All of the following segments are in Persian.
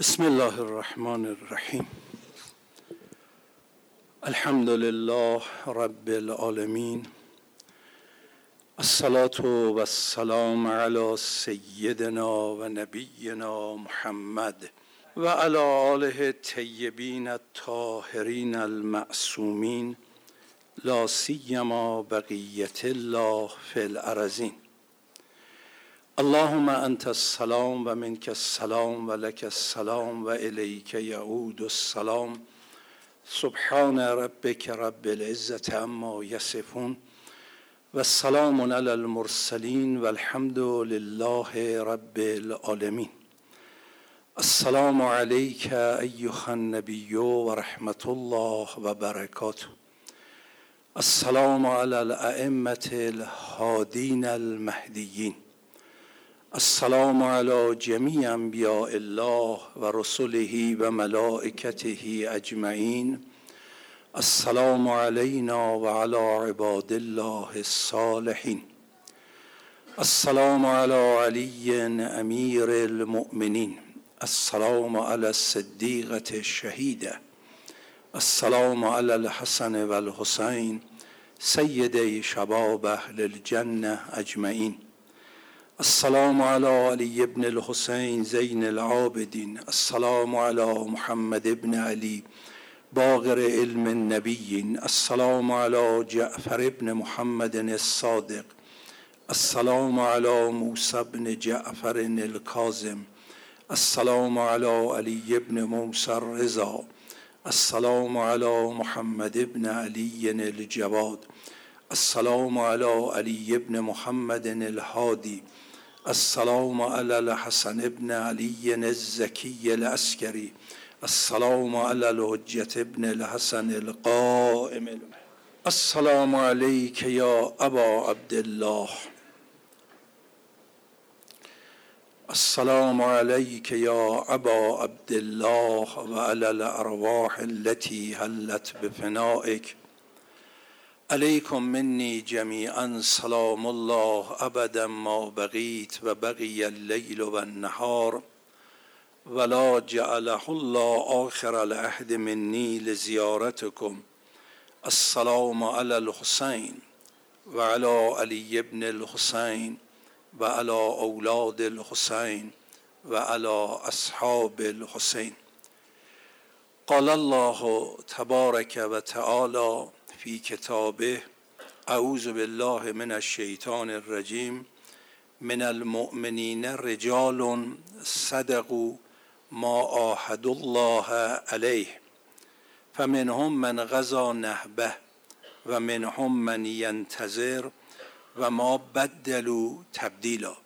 بسم الله الرحمن الرحیم. الحمد لله رب العالمین. الصلاة و السلام علی سیدنا و نبینا محمد و علی آله الطیبین الطاهرین المعصومین. لا سیما بقیت الله فی الارضین. اللهم انت السلام و منك السلام و لك السلام و الیک یعود السلام. سبحان ربك رب العزة عما يصفون و سلام علی المرسلین و لله رب العالمین. السلام علیک ایها النبی و الله و برکاته. السلام علی الائمه الهادین المهدیین. السلام علی جمیع انبیاء الله و رسله و ملائکته اجمعین. السلام علینا و علی عباد الله الصالحین. السلام علی علی امیر المؤمنین. السلام علی الصدیقة الشهیده السلام علی الحسن و الحسین. شباب اهل الجنه اجمعین. السلام على علي بن الحسين زين العابدين السلام على محمد بن علي باغر علم النبيين السلام على جعفر بن محمد الصادق. السلام على موسى بن جعفر الكاظم السلام على علي بن موسى الرضا. السلام على محمد بن علي الجواد. السلام على علي بن محمد الهادي السلام على الحسن ابن علي الزكي العسكري. السلام على الحجة ابن الحسن القائم. السلام عليك يا أبا عبد الله. السلام عليك يا أبا عبد الله وعلى الأرواح التي هلت بفنائك. علیکم منی جمیعا سلام الله ابدا ما بقیت و بقی اللیل و النهار ولا جعله الله آخر العهد منی لزیارتکم. السلام علی الحسین و علی علی ابن الحسین و علی اولاد الحسین و علی اصحاب الحسین. قال الله تبارک و تعالی فی کتابه اعوذ بالله من الشیطان الرجیم من المؤمنین رجال صدقوا ما آهد الله علیه فمنهم من غذا نهبه و منهم من ینتظر و ما بدلوا تبدیلا.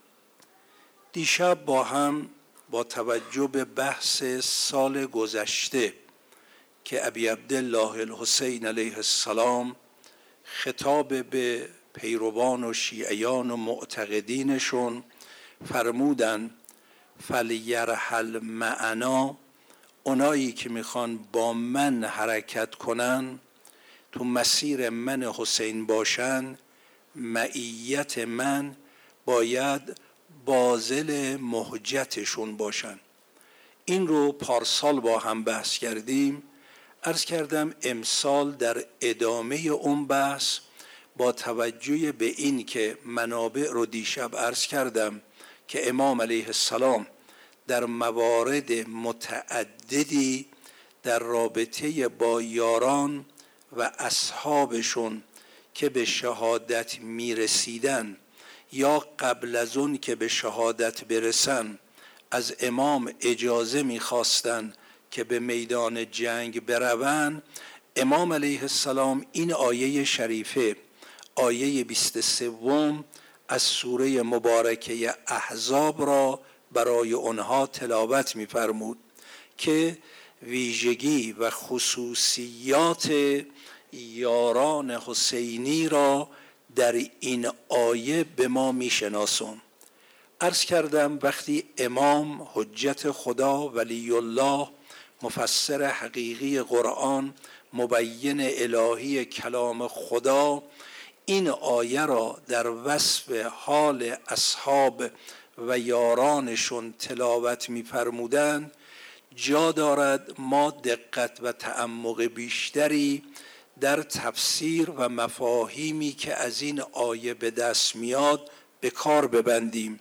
دیشب با هم با توجه به بحث سال گذشته که ابی عبدالله الحسین علیه السلام خطاب به پیروان و شیعیان و معتقدینشون فرمودن فلیرحل معنا اونایی که می‌خوان با من حرکت کنن تو مسیر من حسین باشن معیت من باید بازل محجتشون باشن. این رو پارسال با هم بحث کردیم. ارز کردم امسال در ادامه اون بحث با توجه به این که منابع رو دیشب ارز کردم که امام علیه السلام در موارد متعددی در رابطه با یاران و اصحابشون که به شهادت می‌رسیدن یا قبل از اون که به شهادت برسن از امام اجازه می‌خواستند که به میدان جنگ بروند امام علیه السلام این آیه شریفه آیه 23 از سوره مبارکه احزاب را برای آنها تلاوت میفرمود که ویژگی و خصوصیات یاران حسینی را در این آیه به ما می‌شناسم عرض کردم وقتی امام حجت خدا ولی الله مفسر حقیقی قرآن مبین الهی کلام خدا. این آیه را در وصف حال اصحاب و یارانشون تلاوت میفرمودند جا دارد ما دقت و تعمق بیشتری در تفسیر و مفاهیمی که از این آیه به دست میاد به کار ببندیم.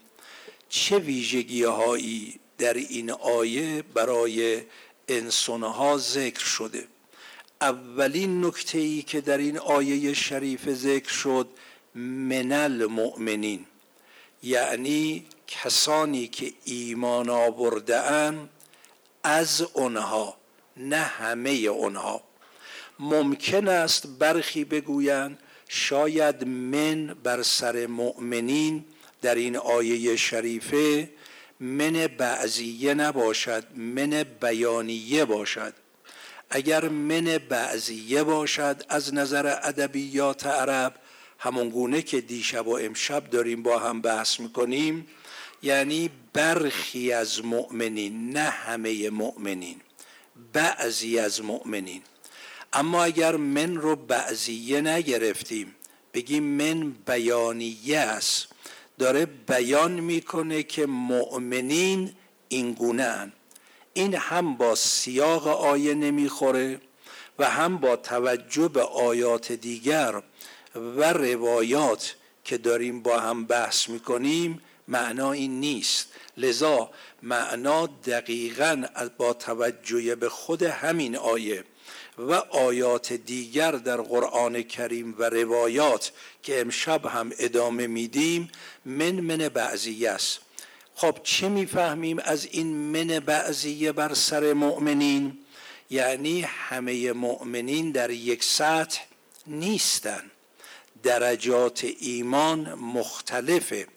چه ویژگی هایی در این آیه برای انسانها ذکر شده. اولین نکته ای که در این آیه شریف ذکر شد من المؤمنین یعنی کسانی که ایمان آورده از آنها نه همه اونها. ممکن است برخی بگویند شاید من بر سر مؤمنین در این آیه شریفه من بعضیه نباشد من بیانیه باشد. اگر من بعضیه باشد از نظر ادبیات عرب همون گونه که دیشب و امشب داریم با هم بحث می‌کنیم یعنی برخی از مؤمنین نه همه مؤمنین بعضی از مؤمنین. اما اگر من رو بعضیه نگرفتیم بگیم من بیانیه است داره بیان می‌کنه که مؤمنین این گونه این هم با سیاق آیه نمی‌خوره و هم با توجه به آیات دیگر و روایات که داریم با هم بحث می‌کنیم معنا این نیست. لذا معنا دقیقا با توجه به خود همین آیه و آیات دیگر در قرآن کریم و روایات که امشب هم ادامه میدیم من من بعضیه است. خب چه می‌فهمیم از این من بعضیه بر سر مؤمنین؟ یعنی همه مؤمنین در یک سطح نیستن. درجات ایمان مختلفه.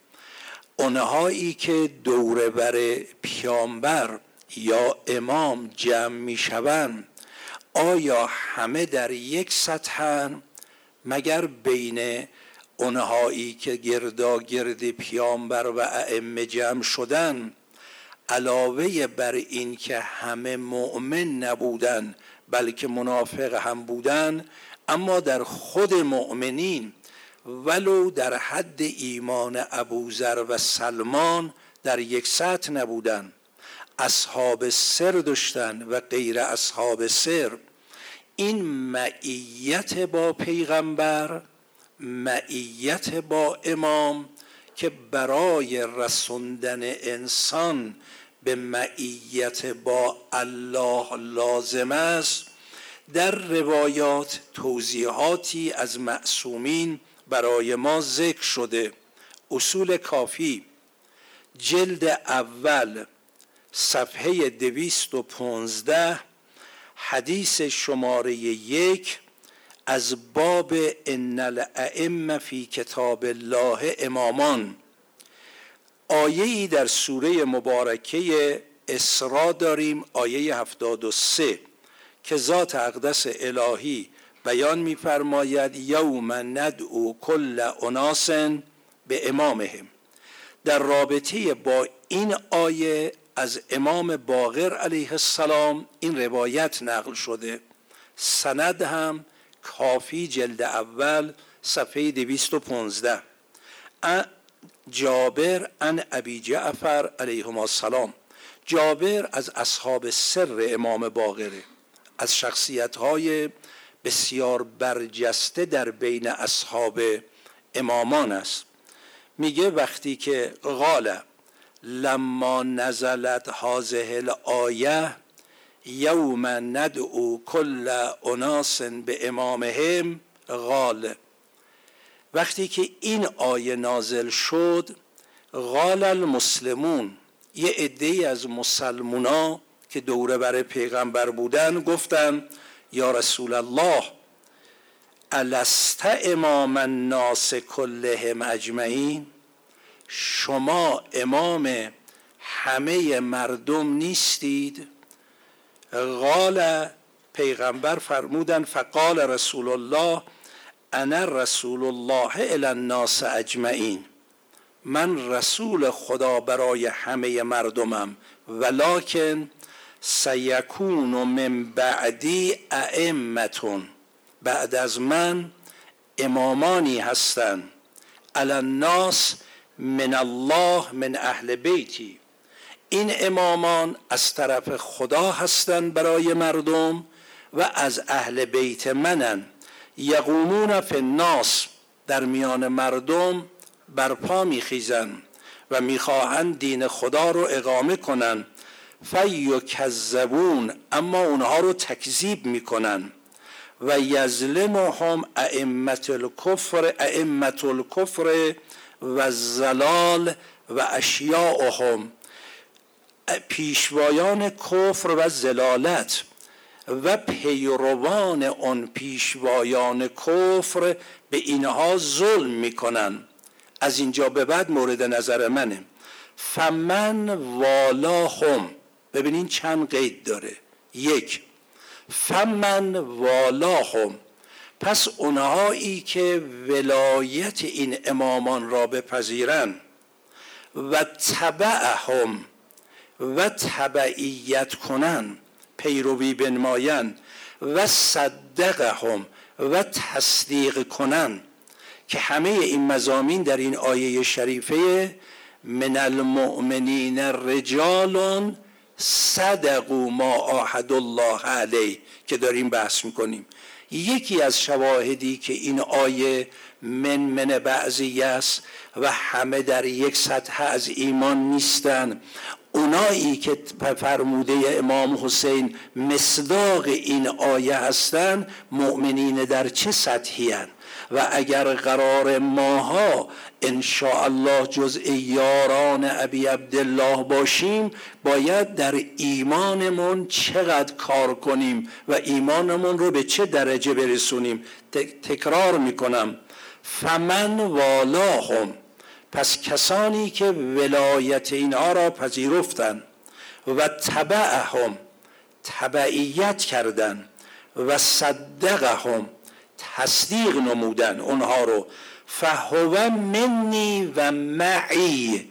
اونهایی که دوره بر پیامبر یا امام جمع می‌شوند آیا همه در یک سطحن مگر بین اونهایی که گردا گرد پیامبر و ائمه جمع شدن؟ علاوه بر این که همه مؤمن نبودن بلکه منافق هم بودن اما در خود مؤمنین. ولو در حد ایمان ابوذر و سلمان در یک سطح نبودن. اصحاب سر داشتن و غیر اصحاب سر. این معیت با پیغمبر معیت با امام که برای رسوندن انسان به معیت با الله لازم است در روایات توضیحاتی از معصومین برای ما ذکر شده. اصول کافی جلد اول صفحه دویست و پونزده حدیث شماره یک از باب ان الائمه فی کتاب الله امامان. آیه در سوره مبارکه اسرا داریم آیه 73 که ذات اقدس الهی بیان میفرماید یوم ندعو کل اناس به امامهم. در رابطه با این آیه از امام باقر علیه السلام این روایت نقل شده. سند هم کافی جلد اول صفحه 215 جابر ان ابی جعفر علیهما السلام. جابر از اصحاب سر امام باقره از شخصیت های بسیار برجسته در بین اصحاب امامان است. میگه وقتی که قال لما نزلت هذه الآیه یوم ندعو کل اناس به امامهم قال وقتی که این آیه نازل شد قال المسلمون یه عده از مسلمونا که دوره بر پیغمبر بودن گفتن یا رسول الله الست امام الناس کلهم اجمعین؟ شما امام همه مردم نیستید؟ قال پیغمبر فرمودن فقال رسول الله انا رسول الله الى الناس اجمعین. من رسول خدا برای همه مردمم ولکن سیکون من بعدی ائمتون. بعد از من امامانی هستند الناس من الله من اهل بیتی. این امامان از طرف خدا هستند برای مردم و از اهل بیت منن. یقومون فی الناس در میان مردم برپا میخیزن و می‌خواهند دین خدا رو اقامه کنن. فیکذبون اما اونها رو تکذیب می‌کنن. و یظلمهم ائمه الکفر ائمه الکفر و زلال و اشیاءهم. پیشوایان کفر و زلالت و پیروان آن پیشوایان کفر به اینها ظلم می‌کنن. از اینجا به بعد مورد نظر منه. فمن والاهم. ببینین چند قید داره. یک فمن والاهم. پس اونهایی که ولایت این امامان را بپذیرن و تبعهم و تبعیت کنن پیروی بنماین و صدقهم و تصدیق کنن که همه این مزامین در این آیه شریفه من المؤمنین رجال صدقوا ما آهد الله علیه که داریم بحث می‌کنیم. یکی از شواهدی که این آیه من من بعضی است و همه در یک سطح از ایمان نیستن اونایی که فرموده امام حسین مصداق این آیه هستند مؤمنین در چه سطحی هن؟ و اگر قرار ماها ان الله جزء یاران ابی عبدالله باشیم باید در ایمانمون چقدر کار کنیم و ایمانمون رو به چه درجه برسونیم؟ تکرار می‌کنم. فمن والاهم. پس کسانی که ولایت اینها را پذیرفتند و تبعهم تبعیت کردند و صدقهم. تصدیق نمودن اونها رو. فهو منی و معی.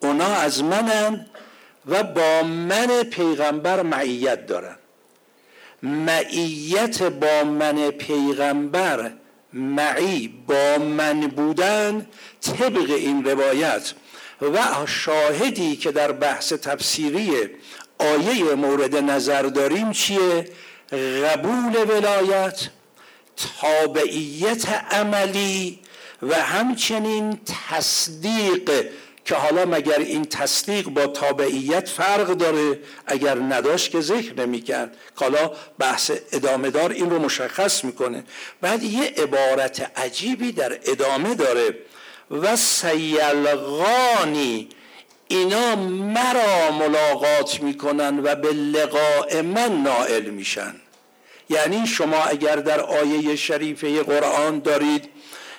اونا از منن و با من پیغمبر معیت دارن. معیت با من پیغمبر معی با من بودن طبق این روایت. و شاهدی که در بحث تفسیری آیه مورد نظر داریم چیه؟ قبول ولایت تابعیت عملی و همچنین تصدیق که حالا مگر این تصدیق با تابعیت فرق داره اگر نداشت که ذکر نمی‌کرد. حالا بحث ادامه دار این رو مشخص می‌کنه. بعد یه عبارت عجیبی در ادامه داره. و سیلغانی اینا مرا ملاقات می‌کنن و به لقاء من نائل میشن. یعنی شما اگر در آیه شریفه قرآن دارید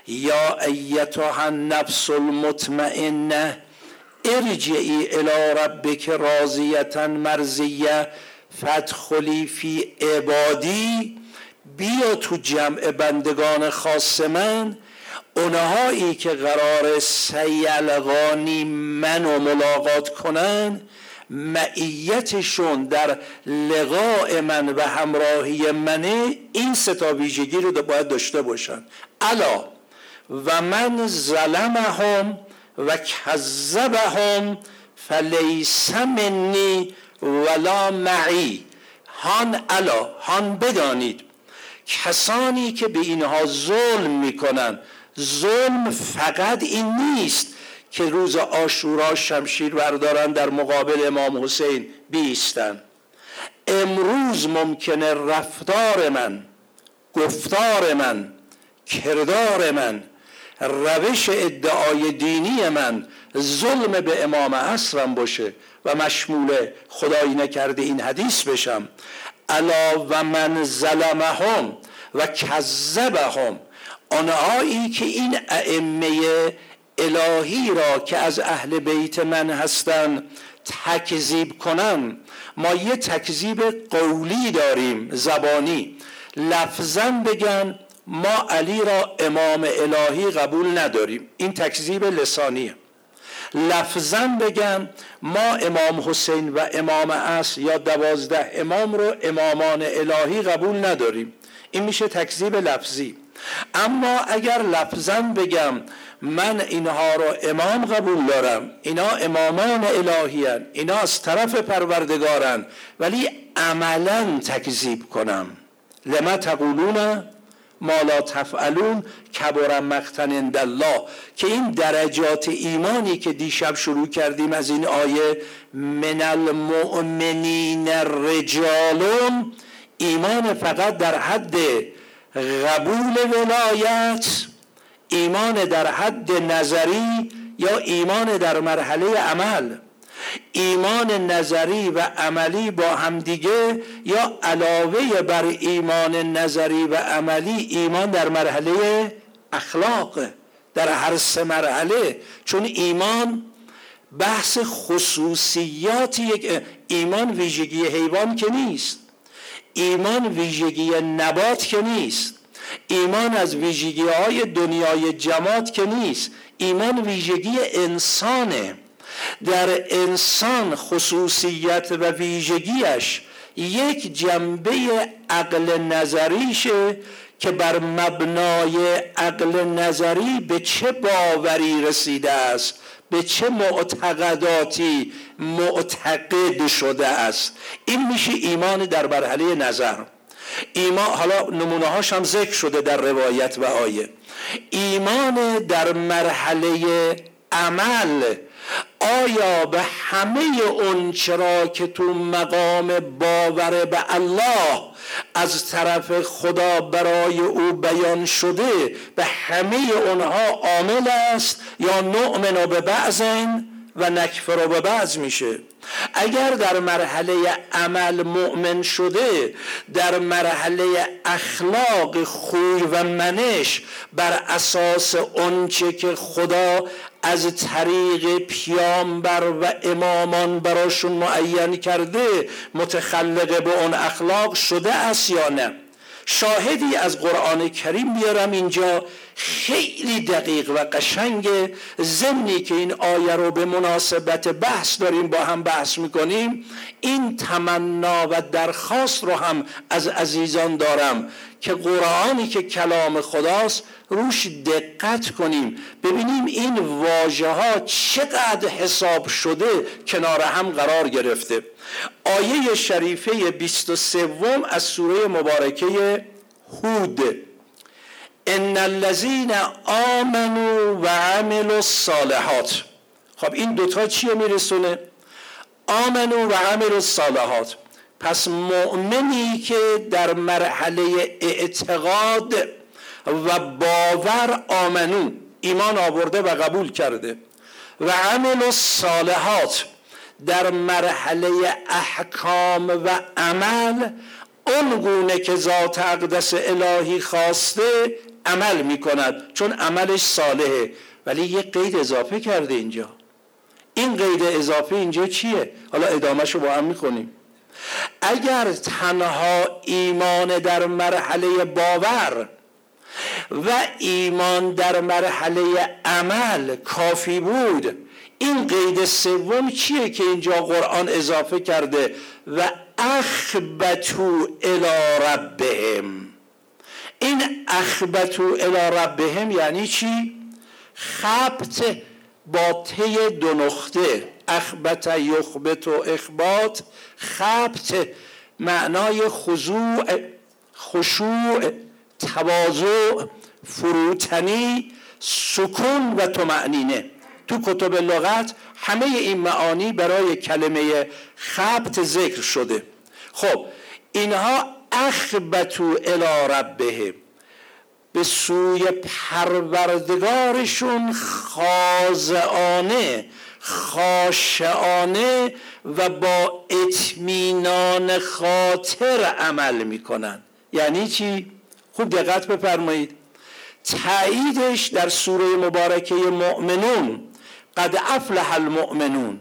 یا ایتها النفس المطمئنه ارجعی الى ربک راضیتا مرزیه فدخلی فی عبادی بیا تو جمع بندگان خاص من اونهایی که قرار سیلغانی منو ملاقات کنن معیتشون در لقاء من و همراهی منه این ستا ویژگی رو باید داشته باشن. الا و من ظلمهم و کذبهم فلیس منی ولا معی. هان الا هان بدانید. کسانی که به اینها ظلم می‌کنن ظلم فقط این نیست. که روز آشورا شمشیر بردارن در مقابل امام حسین بیستن. امروز ممکنه رفتار من گفتار من کردار من روش ادعای دینی من ظلم به امام عصرم باشه و مشمول خدایی نکرده این حدیث بشم. الا و من ظلمهم و کذبهم. آنهایی که این ائمه الهی را که از اهل بیت من هستند تکذیب کنم ما یه تکذیب قولی داریم زبانی. لفظا بگن ما علی را امام الهی قبول نداریم. این تکذیب لسانیه. لفظا بگن ما امام حسین و امام عصر یا دوازده امام رو امامان الهی قبول نداریم. این میشه تکذیب لفظی. اما اگر لفظا بگم من اینها رو امام قبول دارم. اینا امامان الهیان اینا از طرف پروردگارن ولی عملا تکذیب کنم. لما تقولون ما لا تفعلون کبر مقتن الله. که این درجات ایمانی که دیشب شروع کردیم از این آیه من المؤمنین رجالون ایمان فقط در حد قبول ولایت ایمان در حد نظری یا ایمان در مرحله عمل؟ ایمان نظری و عملی با همدیگه یا علاوه بر ایمان نظری و عملی ایمان در مرحله اخلاق؟ در هر سه مرحله چون ایمان بحث خصوصیات یک ایمان ویژگی حیوان که نیست. ایمان ویژگی نبات که نیست. ایمان از ویژگی های دنیای جماعت که نیست ایمان ویژگی انسانه. در انسان خصوصیت و ویژگیش یک جنبه عقل نظریشه که بر مبنای عقل نظری به چه باوری رسیده است به چه معتقداتی معتقد شده است. این میشه ایمان در مرحله نظر. ایمان حالا نمونه هاش هم ذکر شده در روایت و آیه. ایمان در مرحله عمل آیا به همه اون چرا که تو مقام باور به الله از طرف خدا برای او بیان شده به همه اونها عامل است یا نؤمن به بعضن و نکفر به بعض میشه؟ اگر در مرحله عمل مؤمن شده در مرحله اخلاق خوی و منش بر اساس اونچه که خدا از طریق پیامبر و امامان براشون معین کرده متخلق به اون اخلاق شده است یا نه؟ شاهدی از قرآن کریم بیارم اینجا. خیلی دقیق و قشنگ. ضمنی که این آیه رو به مناسبت بحث داریم با هم بحث می‌کنیم. این تمنا و درخواست رو هم از عزیزان دارم که قرآنی که کلام خداست روش دقت کنیم ببینیم این واژه ها چقدر حساب شده کنار هم قرار گرفته. آیه شریفه 23 از سوره مبارکه هود. ان الذين آمنوا و الصالحات. خب این دوتا چیه میرسونه؟ آمنو و عملوا الصالحات. پس مؤمنی که در مرحله اعتقاد و باور آمنو ایمان آورده و قبول کرده. و عمل الصالحات در مرحله احکام و عمل اون گونه که ذات اقدس الهی خواسته عمل می‌کند. چون عملش صالحه. ولی یه قید اضافه کرده اینجا. این قید اضافه اینجا چیه؟ حالا ادامهش رو با هم می‌کنیم اگر تنها ایمان در مرحله باور و ایمان در مرحله عمل کافی بود. این قید سوم چیه که اینجا قرآن اضافه کرده؟ و اخبتو الى ربهم. این اخبتو الى ربهم یعنی چی؟ خبت با تی دو نقطه. اخبت یخبت و اخبات. خبت معنای خضوع خشوع. تواضع فروتنی سکون و تمعنینه تو کتب لغت همه این معانی برای کلمه خبت ذکر شده. خب اینها اخبتو الى ربهم به سوی پروردگارشون خاضعانه خاشعانه و با اطمینان خاطر عمل می‌کنن. یعنی چی؟ خوب دقت بفرمایید. تاییدش در سوره مبارکه مؤمنون قد افلح المؤمنون.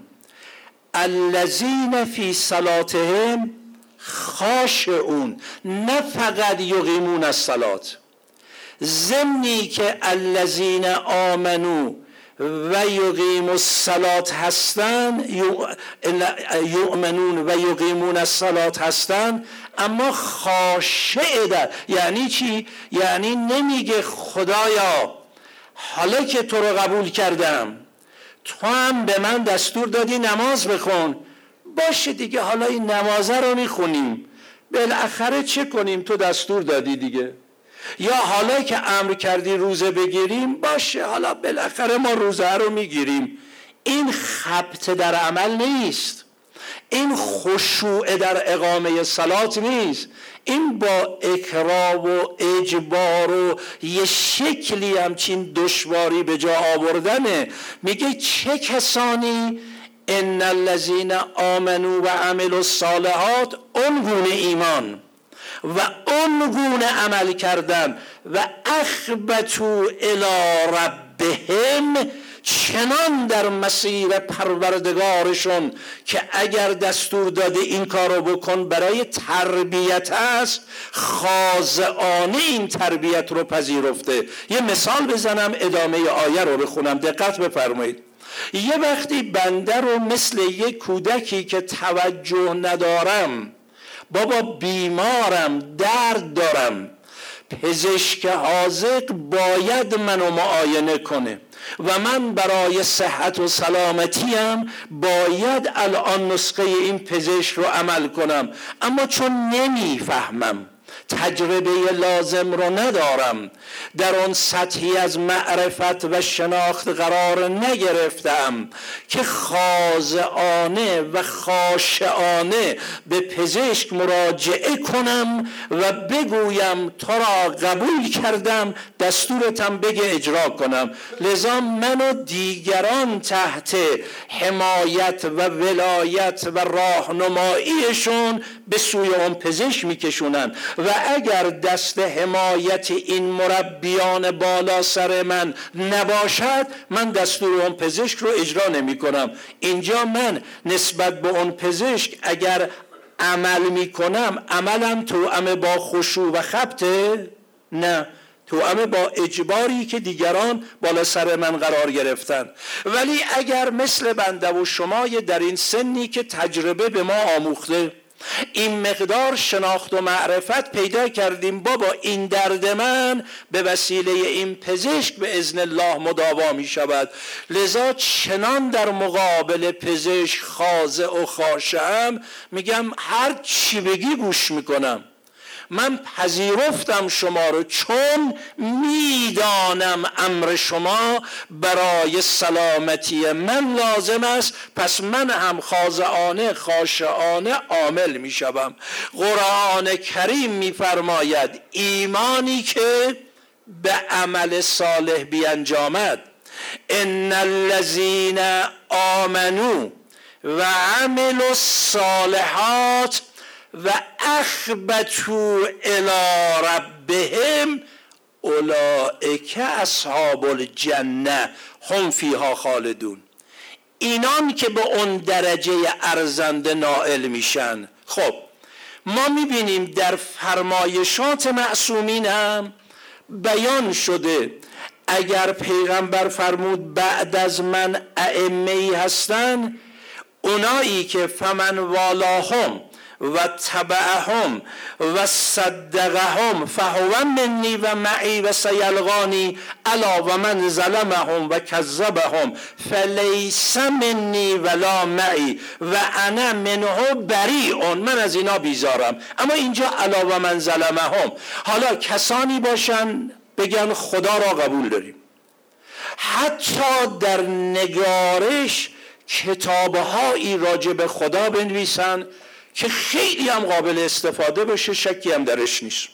الذین فی صلاتهم خاشعون نه فقط یقیمون از صلات. ضمنی که الذین آمنو و یقیم الصلات هستن یؤمنون و یقیمون الصلات هستن اما خاشع در یعنی چی؟ یعنی نمیگه خدایا حالا که تو رو قبول کردم تو هم به من دستور دادی نماز بخون. باشه دیگه حالا این نمازه رو می‌خونیم. بالاخره چه کنیم؟ تو دستور دادی دیگه. یا حالا که امر کردی روزه بگیریم باشه حالا بالاخره ما روزه رو می‌گیریم. این خبت در عمل نیست. این خشوع در اقامه سلات نیست. این با اکراب و اجبار و یه شکلی همچین دشواری به جا آوردنه. میگه چه کسانی؟ ان الذين آمنوا و عملوا الصالحات اون گونه ایمان. و اون گونه عمل کردن و اخبتو الى ربهم چنان در مسیر پروردگارشون که اگر دستور داده این کارو بکن برای تربیت است خاضعانه این تربیت رو پذیرفته. یه مثال بزنم ادامه آیه رو بخونم. دقت بفرمایید. یه وقتی بنده رو مثل یک کودکی که توجه ندارم بابا بیمارم درد دارم. پزشک حاضق باید منو معاینه کنه و من برای صحت و سلامتیم باید الان نسخه این پزشک رو عمل کنم. اما چون نمی‌فهمم تجربه لازم رو ندارم. در آن سطحی از معرفت و شناخت قرار نگرفتم که خاضعانه و خاشعانه به پزشک مراجعه کنم و بگویم تو را قبول کردم دستورتم بگه اجرا کنم. لذا من و دیگران تحت حمایت و ولایت و راهنماییشون به سوی اون پزشک میکشونن و اگر دست حمایت این مربیان بالا سر من نباشد من دستور اون پزشک رو اجرا نمی کنم. اینجا من نسبت به اون پزشک اگر عمل می کنم عملم تو با خشوع و خبته نه. تو با اجباری که دیگران بالا سر من قرار گرفتن. ولی اگر مثل بنده و شما در این سنی که تجربه به ما آموخته این مقدار شناخت و معرفت پیدا کردیم بابا این درد من به وسیله این پزشک به ازن الله مداوا می شود. لذا چنان در مقابل پزشک خاضع و خاشم میگم هر چی بگی گوش می‌کنم. من پذیرفتم شما رو چون می‌دانم امر شما برای سلامتی من لازم است. پس من هم خاضعانه خاشعانه عامل می‌شوم. قرآن کریم میفرماید ایمانی که به عمل صالح بیانجامد ان الذین آمنو و عملوا الصالحات و اخبتو الى ربهم اولئک اصحاب الجنه هم فیها خالدون. اینان که به اون درجه ارزنده نائل میشن. خب ما می‌بینیم در فرمایشات معصومین هم بیان شده اگر پیغمبر فرمود بعد از من ائمه هستن اونایی که فمن والاهم و تبعهم و صدقهم فهو منی و معی و سیلغانی الا و من ظلمهم و کذبهم. فلیس منی ولا معی و انا منه بریئون. من از اینا بیزارم. اما اینجا الا و من ظلمهم. حالا کسانی باشن بگن خدا را قبول داریم. حتی در نگارش کتابهایی راجع به خدا بنویسن که خیلی هم قابل استفاده بشه شکی هم درش نیست.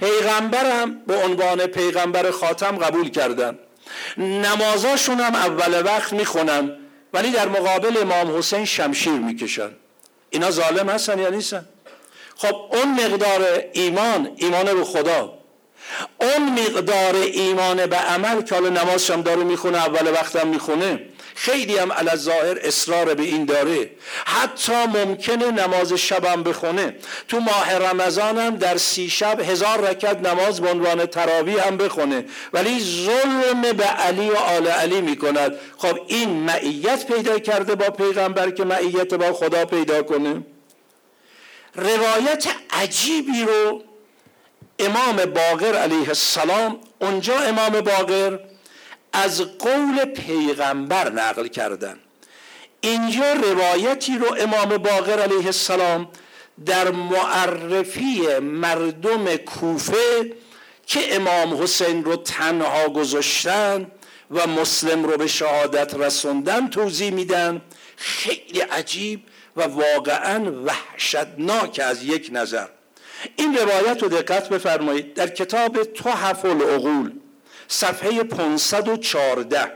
پیغمبرم به عنوان پیغمبر خاتم قبول کردن. نمازاشون هم اول وقت می‌خونن ولی در مقابل امام حسین شمشیر می‌کشن. اینا ظالم هستن یا نیستن؟ خب اون مقدار ایمان ایمان به خدا. اون مقدار ایمان به عمل که حالا نمازش هم داره می‌خونه اول وقتم می‌خونه خیلی هم علی ظاهر اصرار به این داره. حتی ممکنه نماز شبم بخونه. تو ماه رمضان هم در سی شب هزار رکت نماز به عنوان تراوی هم بخونه. ولی ظلم به علی و آل علی می‌کند. خب این معیت پیدا کرده با پیغمبر که معیت با خدا پیدا کنه. روایت عجیبی رو امام باقر علیه السلام اونجا امام باقر از قول پیغمبر نقل کردن. اینجا روایتی رو امام باقر علیه السلام در معرفی مردم کوفه که امام حسین رو تنها گذاشتن و مسلم رو به شهادت رسوندن توضیح میدن خیلی عجیب و واقعا وحشتناک از یک نظر. این روایت رو دقت بفرمایید. در کتاب تحف العقول صفحه 514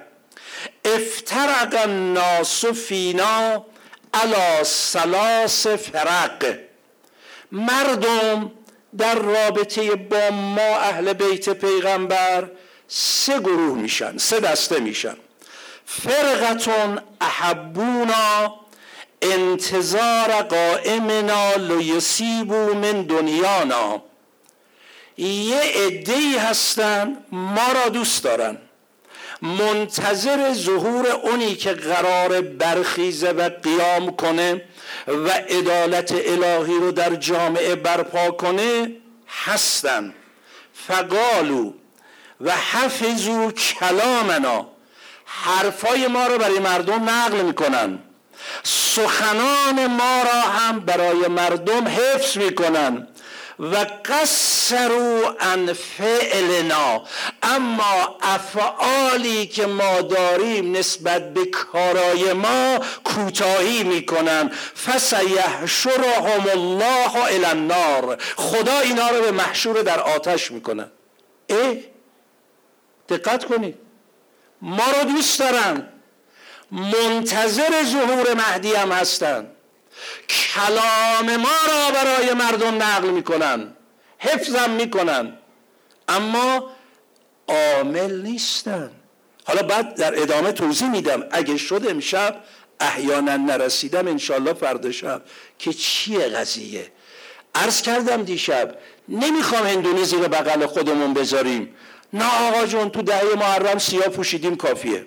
افترق الناس فینا علا سلاس فرق. مردم در رابطه با ما اهل بیت پیغمبر سه گروه میشن سه دسته میشن. فرقتون احبونا انتظار قائمنا لیسیبو من دنیانا. یه ای هستن ما را دوست دارن. منتظر ظهور اونی که قرار برخیزه و قیام کنه و عدالت الهی رو در جامعه برپا کنه هستن. فقالو و حفظو کلامنا. حرفای ما رو برای مردم نقل می‌کنن. سخنان ما را هم برای مردم حفظ می‌کنن و قصروا عن فعلنا. اما افعالی که ما داریم نسبت به کارای ما کوتاهی می‌کنن فسیحشرهم الله الى النار. خدا اینا رو به محشور در آتش می‌کنن اه؟ دقت کنید. ما رو دوست دارن. منتظر ظهور مهدی هم هستن. کلام ما را برای مردم نقل می‌کنن حفظم می‌کنن اما عامل نیستن. حالا بعد در ادامه توضیح میدم اگه شد امشب احیانا نرسیدم انشالله فردا شب. که چیه قضیه؟ عرض کردم دیشب نمی‌خوام هندونی زیر بغل خودمون بذاریم. نه آقا جون تو دهه محرم سیاه پوشیدیم کافیه.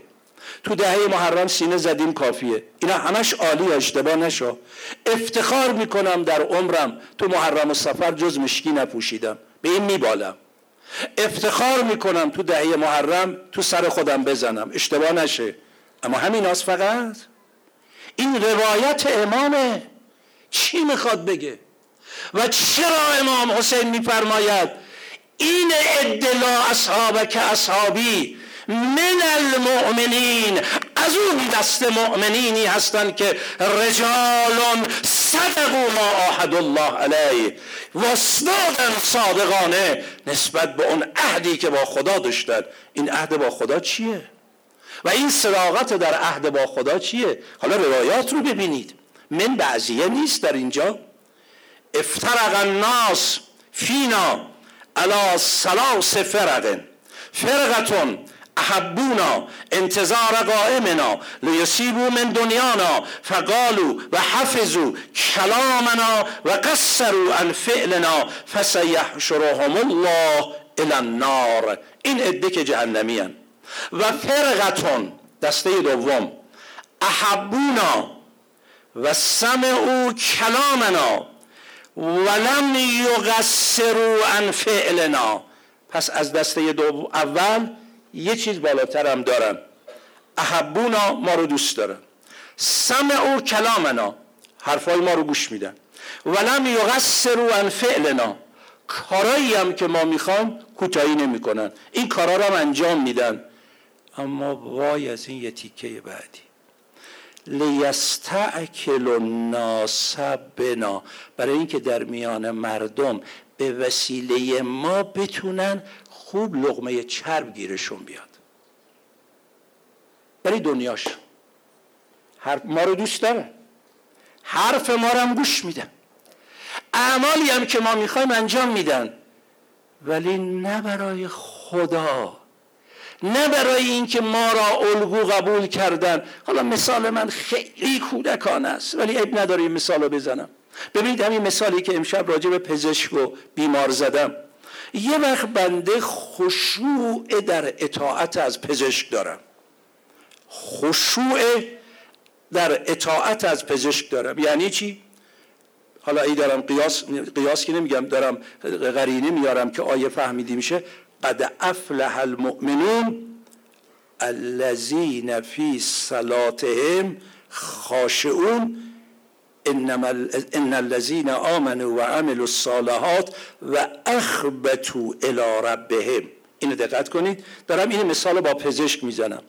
تو دهه محرم سینه زدیم کافیه. اینا همش عالی اشتباه نشو. افتخار می‌کنم در عمرم تو محرم و سفر جز مشکی نپوشیدم. به این میبالم. افتخار می‌کنم تو دهه محرم تو سر خودم بزنم. اشتباه نشه. اما همین از فقط. این روایت امامه. چی می‌خواد بگه؟ و چرا امام حسین میفرماید؟ این ادلا اصحاب که اصحابی من المؤمنین. از اون دست مؤمنینی هستند که رجال صدقوا ما آهد الله علیه. واسدادن صادقانه نسبت به اون عهدی که با خدا داشتن. این عهد با خدا چیه؟ و این صداقت در عهد با خدا چیه؟ حالا روایات رو ببینید. من بعضیه نیست در اینجا. افترق الناس فینا علا سلاس فرقن فرقتون احبونا انتظار قائمنا لیسیبو من دنیانا فقالو و حفظو کلامنا و قصروا عن فعلنا فسیحشرهم الله الى النار. این عده که جهنمی و فرقتون دسته دوم احبونا و سمعو کلامنا ولم یقصروا عن فعلنا. پس از دسته دو اول یه چیز بالاتر هم دارن. احبونا ما رو دوست دارن. سمع و کلامنا. حرفای ما رو گوش میدن. ولم یغسروا عن فعلنا. کارایی هم که ما می‌خوام کوتاهی نمی‌کنن. این کارا رو هم انجام میدن. اما وای از این یه تیکه بعدی. لیستعکل الناس بنا. برای اینکه در میان مردم به وسیله ما بتونن خوب لغمه چرب گیرشون بیاد. ولی دنیاش. ما رو دوست داره. حرف ما رو هم گوش میدن اعمالی هم که ما می‌خوایم انجام میدن. ولی نه برای خدا. نه برای اینکه ما را الگو قبول کردن. حالا مثال من خیلی کودکان است ولی عیب نداره مثال رو بزنم. ببینید همین مثالی که امشب راجع به پزشک و بیمار زدم. یه وقت بنده خشوع در اطاعت از پزشک دارم. خشوع در اطاعت از پزشک دارم. یعنی چی؟ حالا ای دارم قیاس, قیاس که نمیگم دارم قرینه میارم که آیه فهمیدی میشه. قد افلح المؤمنون الذين فی صلاتهم خاشعون. ان الذين امنوا وعملوا الصالحات و اخبتوا الى ربهم. اینو دقت کنید. دارم این مثال با پزشک می‌زنم.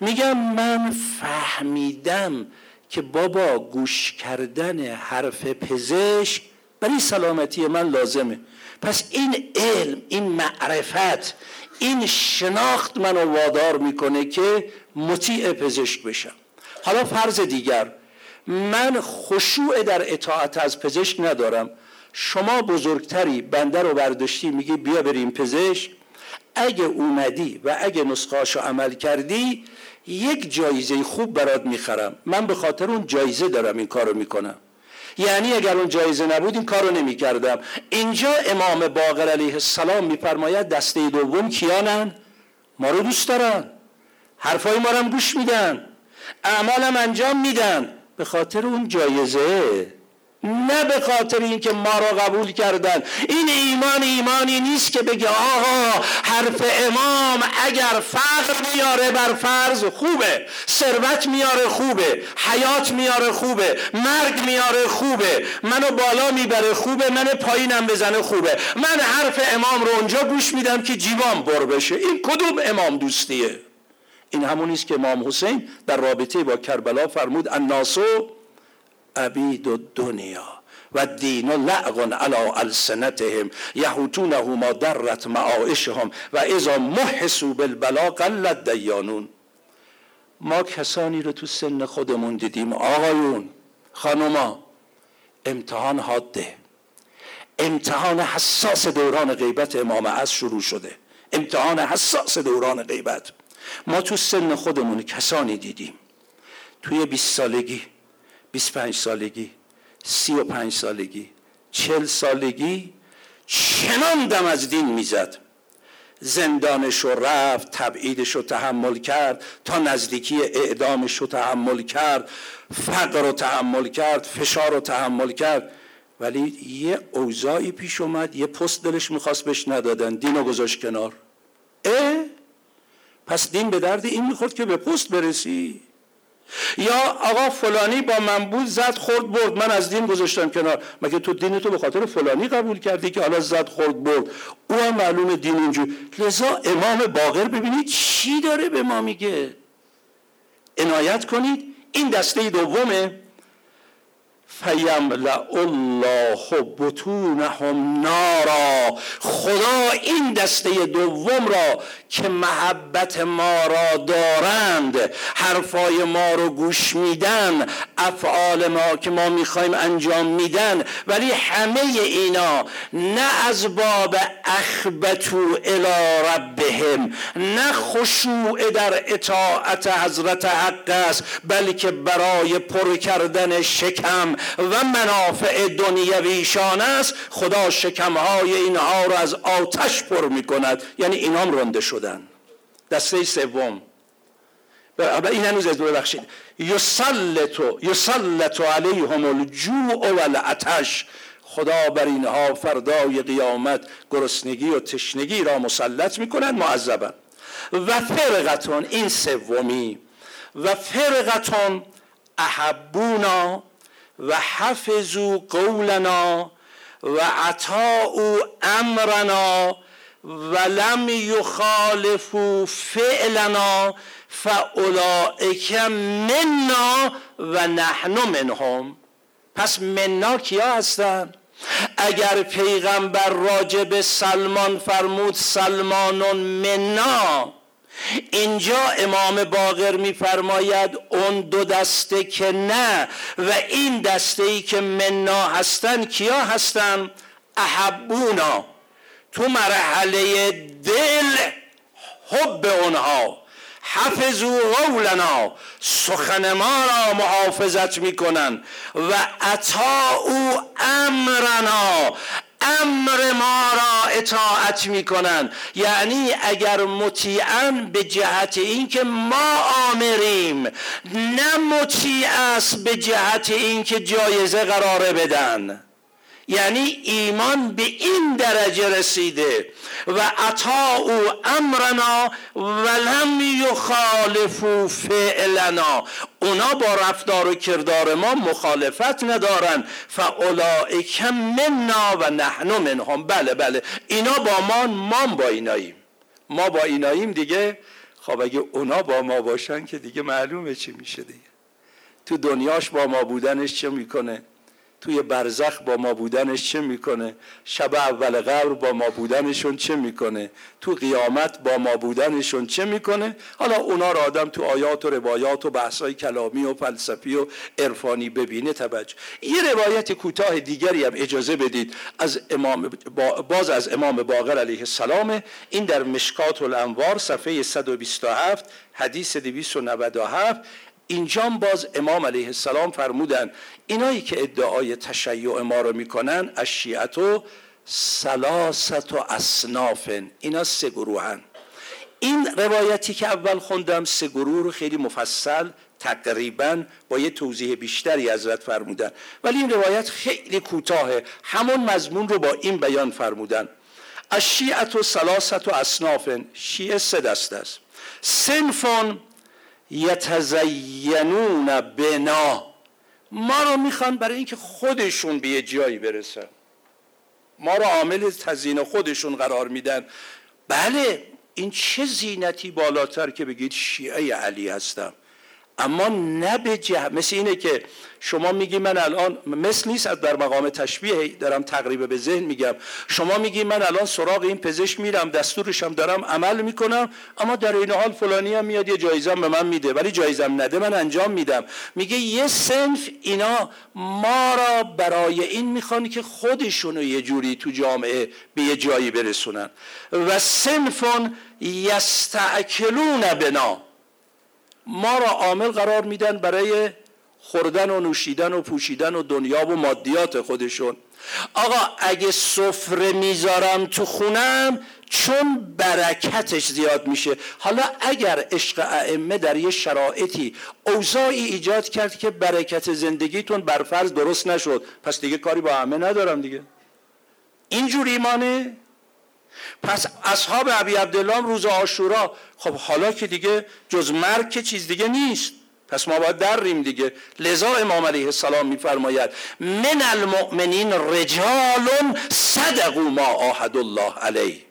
میگم من فهمیدم که بابا گوش کردن حرف پزشک برای سلامتی من لازمه. پس این علم این معرفت این شناخت منو وادار می‌کنه که مطیع پزشک بشم. حالا فرض دیگر من خشوع در اطاعت از پزشک ندارم. شما بزرگتری بنده رو برداشتی میگی بیا بریم پزشک. اگه اومدی و اگه نسخهاشو عمل کردی یک جایزه خوب برات می‌خرم. من به خاطر اون جایزه دارم این کارو می‌کنم. یعنی اگر اون جایزه نبود این کارو نمی‌کردم. اینجا امام باقر علیه السلام میفرماید دسته دوم کیانن؟ ما رو دوست دارن. حرفای ما رو گوش میدن. اعمالم انجام میدن. به خاطر اون جایزه. نه به خاطر اینکه ما را قبول کردن. این ایمان ایمانی نیست که بگه آقا حرف امام اگر فقر میاره بر فرض خوبه. ثروت میاره خوبه. حیات میاره خوبه. مرگ میاره خوبه. منو بالا می‌بره خوبه. من پایینم بزنه خوبه. من حرف امام رو اونجا گوش میدم که جیوان بر بشه. این کدوم امام دوستیه؟ این همون است که امام حسین در رابطه با کربلا فرمود الناسو عبید دنیا و دین و لعقن علا السنتهم یهوتونه ما درت معایشهم و ازا محسو بالبلا قلت دیانون ما کسانی رو تو سن خودمون دیدیم آقایون خانوما. امتحان حاده. امتحان حساس دوران غیبت امام از شروع شده. امتحان حساس دوران غیبت. ما تو سن خودمون کسانی دیدیم. توی 20 سالگی 25 سالگی 35 سالگی 40 سالگی چنان دم از دین می‌زد. زندانش رو رفت تبعیدش رو تحمل کرد تا نزدیکی اعدامش رو تحمل کرد فقر رو تحمل کرد فشار رو تحمل کرد. ولی یه اوضاعی پیش اومد یه پست دلش می‌خواست بهش ندادن. دین رو گذاشت کنار. اه! پس دین به درد این می‌خورد که به پست برسی. یا آقا فلانی با من بود زد خورد برد. من از دین گذاشتم کنار. مگه تو دین تو به خاطر فلانی قبول کردی که حالا زد خورد برد؟ او هم معلوم دین اینجور لذا امام باقر ببینید چی داره به ما میگه. عنایت کنید. این دسته دومه. فیملع الله بطونهم نارا. خدا این دسته دوم را که محبت ما را دارند حرفای ما رو گوش میدن افعال ما که ما می‌خوایم انجام میدن ولی همه اینا نه از باب اخبتو الى ربهم نه خشوع در اطاعت حضرت حق است بلکه برای پر کردن شکم و منافع دنیویشان است. خدا شکمهای اینها رو از آتش پر می‌کند. یعنی اینام رنده شدن. دسته سوم. این هنوز از ببخشید. یسلط یسلط علیهم الجوع و العطش خدا بر اینها فردای قیامت گرسنگی و تشنگی را مسلط می‌کند معذبا. و فرقتون این سومی. و فرقتون احبونا و حفظو قولنا و عطاء امرنا و لم یخالفو فعلنا فاولائک منا و نحن منهم. پس منا کیا هستن؟ اگر پیغمبر راجب سلمان فرمود سلمانون منا. اینجا امام باقر میفرماید اون دو دسته که نه و این دسته ای که منا هستن کیا هستن؟ احبونا. تو مرحله دل حب اونها. حفظو قولنا. سخن ما را محافظت می‌کنن. و او امرنا. امر ما را اطاعت می‌کنن یعنی اگر مطیعن به جهت اینکه ما آمریم نه مطیع است به جهت اینکه جایزه قراره بدن. یعنی ایمان به این درجه رسیده. و عطا او امرنا ولم یخالفو فعلنا. اونا با رفتار و کردار ما مخالفت ندارن. فاولائک منا و نحن منهم. بله بله. اینا با ما ما با ایناییم. ما با ایناییم دیگه. خب اگه اونا با ما باشن که دیگه معلومه چی میشه دیگه. تو دنیاش با ما بودنش چه می‌کنه؟ توی برزخ با ما بودنش چه می‌کنه؟ شب اول قبر با ما بودنشون چه می‌کنه؟ تو قیامت با ما بودنشون چه می‌کنه؟ حالا اونا را آدم تو آیات و روایات و بحثای کلامی و فلسفی و عرفانی ببینه توجه. یه روایت کوتاه دیگری هم اجازه بدید از امام باز از امام باقر علیه السلام. این در مشکات الانوار صفحه 127 حدیث 297 اینجا باز امام علیه السلام فرمودن اینایی که ادعای تشیع ما رو می‌کنن از شیعت و سلاست و اصنافن اینا سه گروهن. این روایتی که اول خوندم سه گروه رو خیلی مفصل تقریبا با یه توضیح بیشتری حضرت فرمودن. ولی این روایت خیلی کوتاهه. همون مضمون رو با این بیان فرمودن. از شیعت و سلاست و اصنافن شیعه سه دست است. سنفون یتزینون بنا. ما رو می‌خوان برای اینکه خودشون به یه جایی برسن. ما رو عامل تزیین خودشون قرار میدن. بله این چه زینتی بالاتر که بگید شیعه علی هستم؟ اما نه به جه... مثل اینه که شما میگی من الان مثل نیست در مقام تشبیه دارم تقریبا به ذهن میگم. شما میگی من الان سراغ این پزشک میرم دستورشم دارم عمل می‌کنم اما در این حال فلانی هم میاد یه جایزم به من میده ولی جایزم نده من انجام میدم. میگه یه سنف اینا ما را برای این می‌خوان که خودشونو یه جوری تو جامعه به یه جایی برسونن. و سنفون یستعکلون بنا. ما را عامل قرار میدن برای خوردن و نوشیدن و پوشیدن و دنیا و مادیات خودشون. آقا اگه سفره می‌ذارم تو خونم چون برکتش زیاد میشه. حالا اگر عشق ائمه در یه شرایطی اوضاعی ایجاد کرد که برکت زندگیتون برفرض درست نشد پس دیگه کاری با همه ندارم دیگه. اینجور ایمانه؟ پس اصحاب ابی عبدالله روز آشورا خب حالا که دیگه جز مرگ که چیز دیگه نیست. پس ما باید دریم دیگه. لذا امام علیه السلام میفرماید من المؤمنین رجال صدقوا ما آهد الله علیه.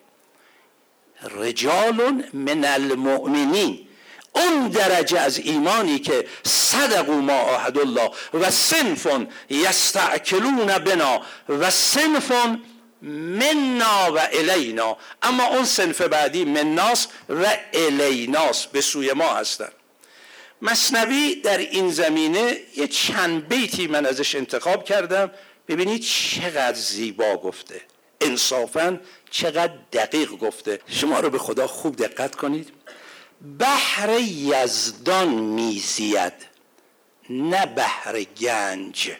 رجال من المؤمنین. اون درجه از ایمانی که صدقوا ما آهد الله و سنفون یستعکلون بنا و سنفون منا و الینا. اما اون سنف بعدی مناس و الیناس به سوی ما هستن. مصنوی در این زمینه یه چند بیتی من ازش انتخاب کردم. ببینید چقدر زیبا گفته. انصافا چقدر دقیق گفته. شما رو به خدا خوب دقت کنید. بحر یزدان میزید نه بحر گنج.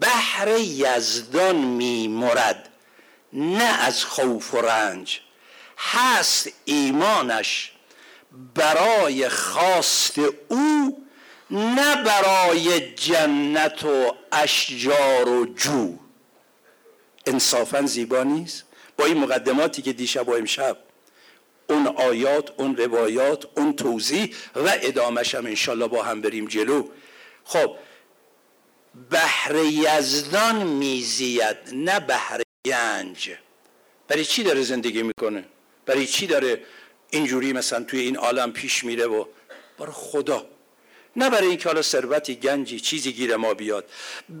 بحر یزدان میمرد نه از خوف و رنج. هست ایمانش برای خواست او نه برای جنت و اشجار و جو. انصافا زیبا نیست؟ با این مقدماتی که دیشب و امشب اون آیات اون روایات اون توضیح و ادامش هم انشالله با هم بریم جلو. خب بحر یزدان میزید نه بحر گنج. برای چی داره زندگی می‌کنه؟ برای چی داره اینجوری مثلا توی این عالم پیش میره و برای خدا؟ نه برای اینکه حالا ثروتی گنجی چیزی گیر ما بیاد.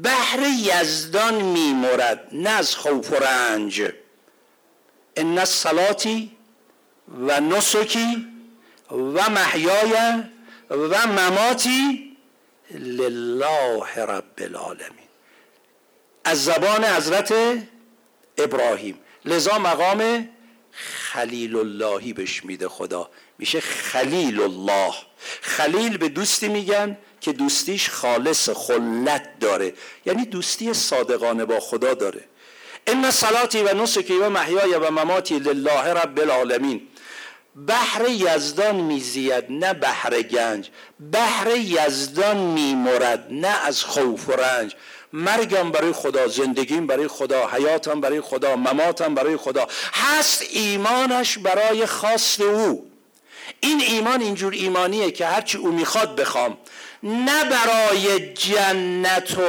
بحر یزدان میمرد نه از خوف و رنج. ان صلاتی و نسکی و محیای و مماتی لله رب العالمین. از زبان حضرت ابراهیم. لذا مقام خلیل اللهی بهش میده خدا. میشه خلیل الله خلیل به دوستی میگن که دوستیش خالص خلت داره. یعنی دوستی صادقانه با خدا داره. ان صلاتی و نسکی و محیای و مماتی لله رب العالمین. بحر یزدان میزید نه بحر گنج. بحر یزدان میمرد نه از خوف و رنج. مرگم برای خدا زندگیم برای خدا حیاتم برای خدا مماتم برای خدا. هست ایمانش برای خواست او. این ایمان اینجور ایمانیه که هرچی او می‌خواد بخوام. نه برای جنت و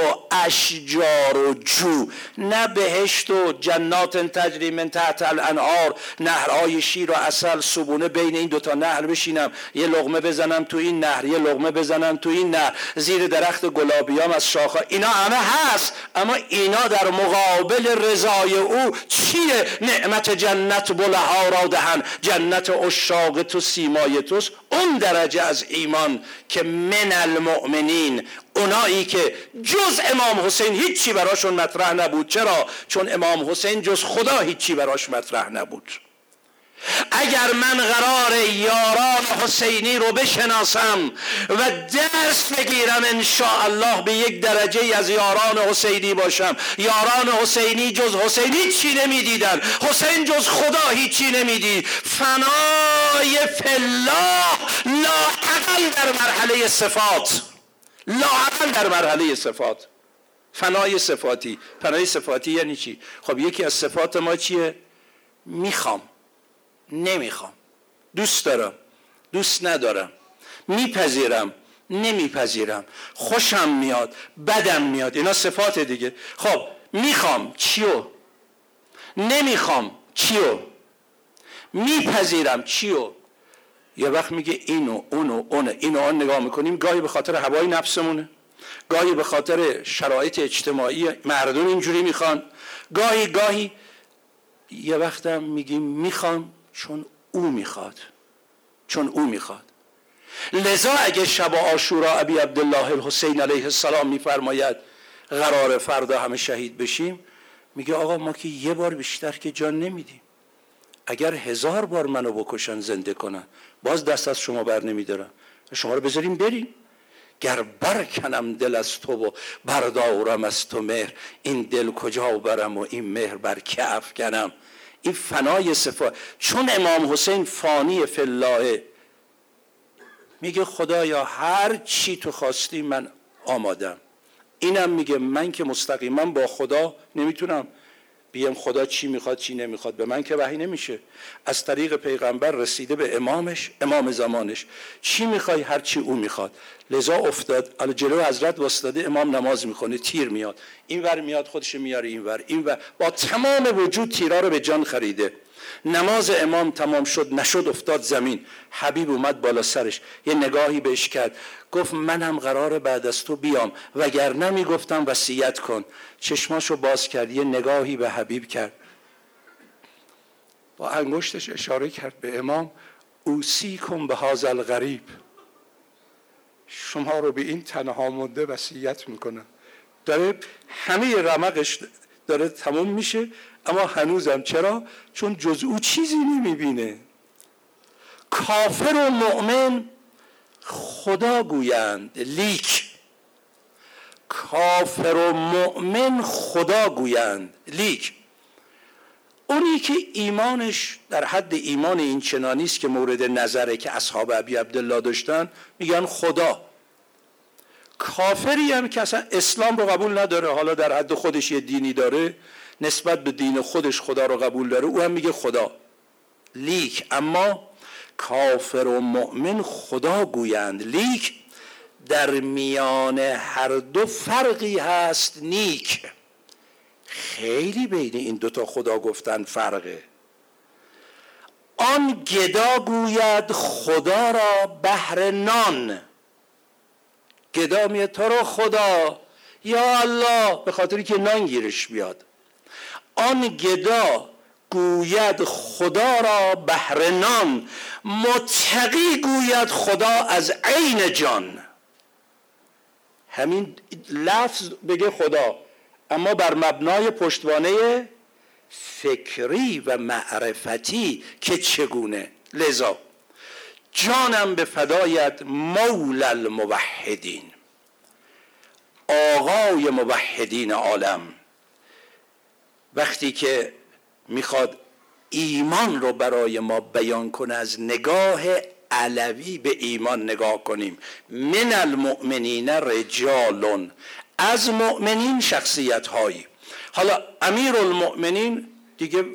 اشجار و جو نه بهشت و جنات تجری من تحت الانهار نهرهای شیر و اصل صبونه بین این دوتا نهر بشینم یه لغمه بزنم تو این نهر یه لغمه بزنم تو این نهر زیر درخت گلابیام از شاخه. اینا همه هست اما اینا در مقابل رضای او چیه؟ نعمت جنت بلها را دهن. جنت اشاق تو سیمای توست. اون درجه از ایمان که من المؤمنین. اونایی که جز امام حسین هیچی براشون مطرح نبود. چرا؟ چون امام حسین جز خدا هیچی براش مطرح نبود. اگر من قرار یاران حسینی رو بشناسم و درس بگیرم ان الله به یک درجه از یاران حسینی باشم. یاران حسینی جز حسینی چی نمی‌دیدن؟ حسین جز خدا هیچی نمی‌دید. فنای فلاح لاحقل در مرحله صفات. لاحقل در مرحله صفات. فنای صفاتی. فنای صفاتی یعنی چی؟ خب یکی از صفات ما چیه؟ می‌خوام. نمی‌خوام. دوست دارم. دوست ندارم. میپذیرم. نمیپذیرم. خوشم میاد. بدم میاد. اینا صفات دیگه. خب می‌خوام. چیو؟ نمی‌خوام. چیو؟ میپذیرم. چیو؟ یه وقت میگه اینو اونو اونه اینو آن نگاه می‌کنیم گاهی به خاطر هوای نفسمونه. گاهی به خاطر شرایط اجتماعی مردم اینجوری می‌خوان. گاهی گاهی یه وقتم میگیم می‌خوام. چون او می‌خواد. چون او می‌خواد. لذا اگه شب آشورا ابی عبدالله الحسین علیه السلام میفرماید قرار فردا همه شهید بشیم میگه آقا ما که یه بار بیشتر که جان نمیدیم. اگر هزار بار منو بکشن زنده کنن باز دست از شما بر نمیدارم. شما رو بذاریم بریم. گر برکنم دل از تو و بردارم از تو مهر این دل کجا برم و این مهر بر کف کنم این فنای صفات چون امام حسین فانی فلاحه میگه خدایا هر چی تو خواستی من آمادم. اینم میگه من که مستقیما با خدا نمی‌تونم بیم خدا چی می‌خواد چی نمی‌خواد. به من که وحی نمیشه. از طریق پیغمبر رسیده به امامش امام زمانش. چی می‌خوای؟ هر چی او می‌خواد. لذا افتاد. حالا جلو حضرت واسطاده امام نماز می‌کنه تیر میاد. این ور میاد خودش میاره این ور این ور با تمام وجود تیرا رو به جان خریده. نماز امام تمام شد نشد افتاد زمین. حبیب اومد بالا سرش یه نگاهی بهش کرد. گفت منم قرار بعد از تو بیام وگر نمی‌گفتم وصیت کن. چشماشو باز کرد یه نگاهی به حبیب کرد. با انگشتش اشاره کرد به امام. اوسی کن به هازل غریب شما رو به این تنها مونده وصیت می‌کنم. داره همه رمقش داره تموم میشه. اما هنوزم. چرا؟ چون جز او چیزی نمی‌بینه. کافر و مؤمن خدا گویند. لیک. کافر و مؤمن خدا گویند. لیک. اونی که ایمانش در حد ایمان این چنانی است که مورد نظره که اصحاب ابی عبدالله داشتن میگن خدا. کافری هم که اصلا اسلام رو قبول نداره حالا در حد خودش یه دینی داره نسبت به دین خودش خدا رو قبول داره او هم میگه خدا. لیک. اما کافر و مؤمن خدا گویند. لیک در میان هر دو فرقی هست. نیک. خیلی بین این دوتا خدا گفتن فرقه. آن گدا گوید خدا را بهر نان. گدا میاد تو رو خدا. یا الله. به خاطری که نان گیرش بیاد. آن گدا گوید خدا را بهر نان متقی گوید خدا از عین جان. همین لفظ بگه خدا اما بر مبنای پشتوانه فکری و معرفتی که چگونه؟ لذا جانم به فدایت مول الموحدین آقای موحدین عالم. وقتی که می‌خواد ایمان رو برای ما بیان کنه از نگاه علوی به ایمان نگاه کنیم. من المؤمنین رجال از مؤمنین شخصیت هایی حالا امیر المؤمنین دیگه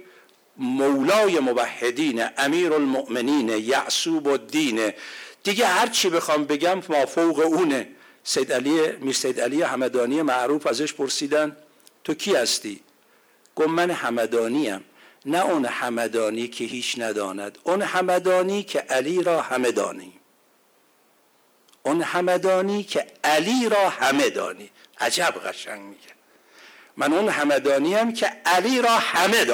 مولای موحدین امیر المؤمنین یعصوب دینه دیگه هر چی بخوام بگم ما فوق اونه. سید علی میر سید علی همدانی معروف ازش پرسیدن تو کی هستی؟ گفت من همدانیم نه اون همدانی که هیچ نداند. اون همدانی که علی را همه دانی. اون همدانی که علی را همه دانی. عجب قشنگ میگه. من اون همدانی هم که علی را همه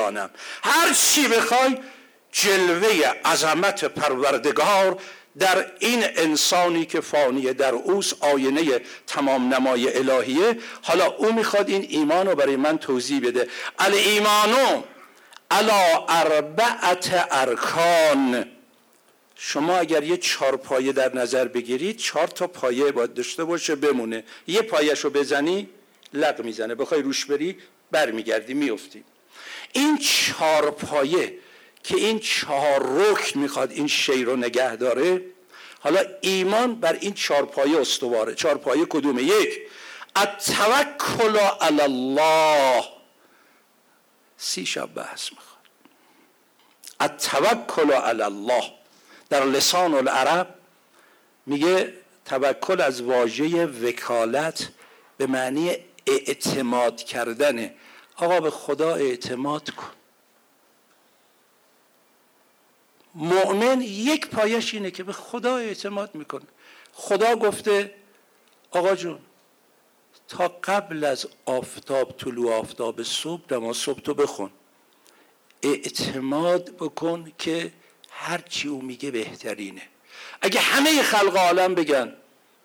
هر چی بخوای جلوه عظمت پروردگار در این انسانی که فانی در اوس آینه تمام نمای الهیه حالا او می‌خواد این ایمان رو برای من توضیح بده. ایمانو علا اربعت ارکان. شما اگر یه چهار پایه در نظر بگیرید چهار تا پایه باید داشته باشه بمونه. یه پایش رو بزنی لق می‌زنه. بخوای روش بری برمیگردی میفتی این چهار پایه که این چهار رکن می‌خواد این شیر رو نگه داره. حالا ایمان بر این چهار پایه استواره. چهار پایه کدومه؟ یک التوکل علی الله. سی شب بحث می‌خواد. التوکل علی الله. در لسان العرب میگه توکل از واژه وکالت به معنی اعتماد کردنه. آقا به خدا اعتماد کن. مؤمن یک پایش اینه که به خدا اعتماد می‌کنه. خدا گفته آقا جون تا قبل از آفتاب طلوع آفتاب صبح نماز صبح تو بخون. اعتماد بکن که هرچی او میگه بهترینه. اگه همه خلق عالم بگن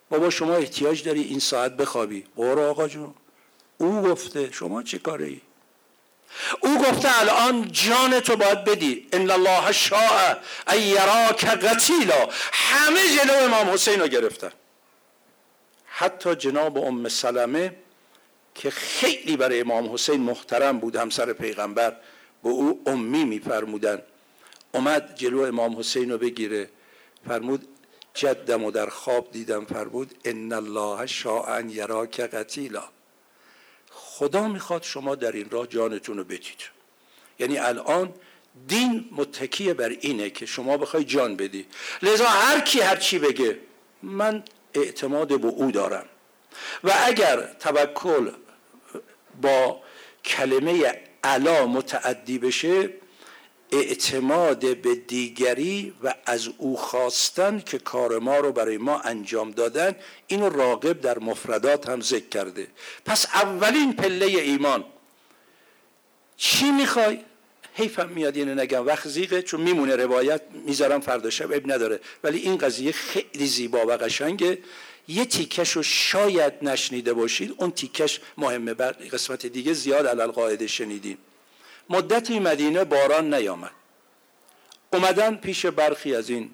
بابا شما احتیاج داری این ساعت بخوابی. برو آقا جون. او گفته شما چه کاره او گفته الان جان تو باید بدی. ان الله شاء ان یراک قتیلا. همه جلو امام حسین رو گرفتن. حتی جناب ام سلمه که خیلی برای امام حسین محترم بود همسر پیغمبر به او امی میفرمودن. اومد جلو امام حسین رو بگیره. فرمود جدم و در خواب دیدم. فرمود ان الله شاء ان یراک قتیلا. خدا می‌خواد شما در این راه جانتون رو بدید. یعنی الان دین متکیه بر اینه که شما بخوای جان بدی. لذا هر کی هر چی بگه من اعتماد به او دارم. و اگر توکل با کلمه علا متعدی بشه اعتماد به دیگری و از او خواستن که کار ما رو برای ما انجام دادن اینو راقب در مفردات هم ذکر کرده. پس اولین پله ایمان. چی می‌خوای؟ حیفم میاد اینو نگم. وقت زیغه چون میمونه روایت می‌ذارم فردا شب اب نداره. ولی این قضیه خیلی زیبا و قشنگه. یه تیکش رو شاید نشنیده باشید اون تیکش مهمه. بر قسمت دیگه زیاد علال قاعده شنیدیم. مدتی مدینه باران نیامد. اومدن پیش برخی از این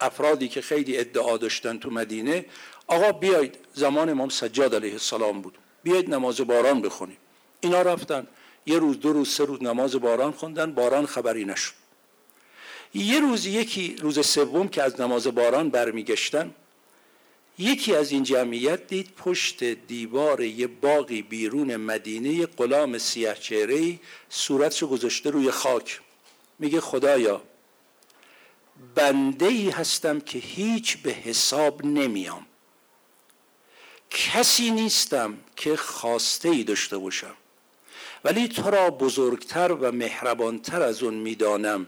افرادی که خیلی ادعا داشتن تو مدینه آقا بیاید زمان امام سجاد علیه السلام بود. بیاید نماز باران بخونیم. اینا رفتن. یه روز دو روز سه روز نماز باران خوندن. باران خبری نشد. یه روز یکی روز سوم که از نماز باران برمیگشتن یکی از این جمعیت دید پشت دیوار یه باقی بیرون مدینه یه غلام سیاه چهره صورتشو گذاشته روی خاک. میگه خدایا بنده ای هستم که هیچ به حساب نمیام. کسی نیستم که خواسته ای داشته باشم. ولی تو را بزرگتر و مهربانتر از اون می‌دانم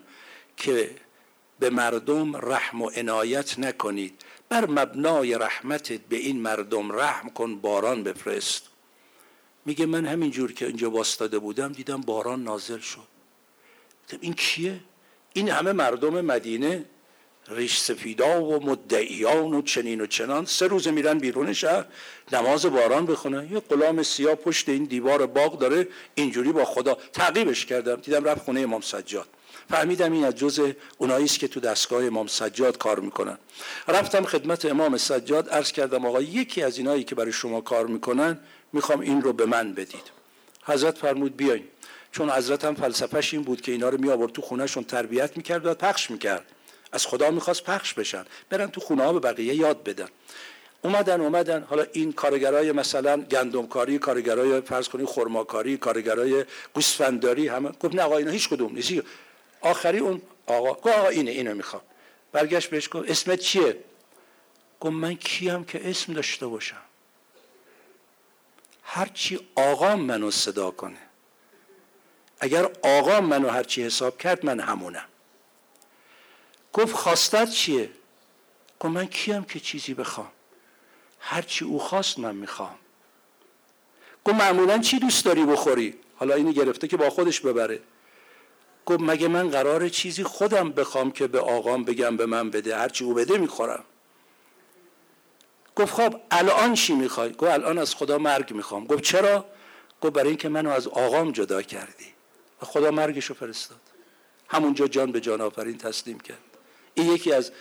که به مردم رحم و عنایت نکنید. بر مبنای رحمتت به این مردم رحم کن باران بفرست. میگه من همینجور که اینجا واستاده بودم دیدم باران نازل شد. این کیه؟ این همه مردم مدینه ریش سفیدا و مدعیان و چنین و چنان. سه روز میرن بیرون شهر نماز باران بخونن یه غلام سیاه پشت این دیوار باغ داره اینجوری با خدا تعقیبش کردم. دیدم رفت خونه امام سجاد. فهمیدم این از جز اونایی است که تو دستگاه امام سجاد کار می‌کنن. رفتم خدمت امام سجاد عرض کردم آقا یکی از اینایی که برای شما کار می‌کنن می‌خوام این رو به من بدید. حضرت فرمود بیاین. چون حضرت هم فلسفهش این بود که اینا رو می آورد تو خونهشون تربیت می‌کرد و پخش می‌کرد. از خدا می‌خواست پخش بشن. برن تو خونه ها به بقیه یاد بدن. اومدن اومدن. حالا این کارگرای مثلا گندمکاری کارگرای فرض کنید خرماکاری کارگرای گوسفندداری همه. گفت نه آقا اینا هیچ کدوم نیست. آخری اون آقا گفت آقا اینه اینو می‌خوام. برگشت بهش گفت اسمت چیه؟ گفت من کیم که اسم داشته باشم. هرچی آقا منو صدا کنه. اگر آقا منو هرچی حساب کرد من همونم. گفت خواستت چیه؟ گفت من کیم که چیزی بخوام. هرچی او خواست من می‌خوام. گفت معمولا چی دوست داری بخوری؟ حالا اینو گرفته که با خودش ببره. گفت مگه من قرار چیزی خودم بخوام که به آقام بگم به من بده؟ هرچی او بده می‌خورم. گفت خب الان چی می‌خوای؟ گفت الان از خدا مرگ می‌خوام. گفت چرا؟ گفت برای اینکه منو از آقام جدا کردی. و خدا مرگشو فرستاد. همونجا جان به جان آفرین تسلیم کرد. این یکی از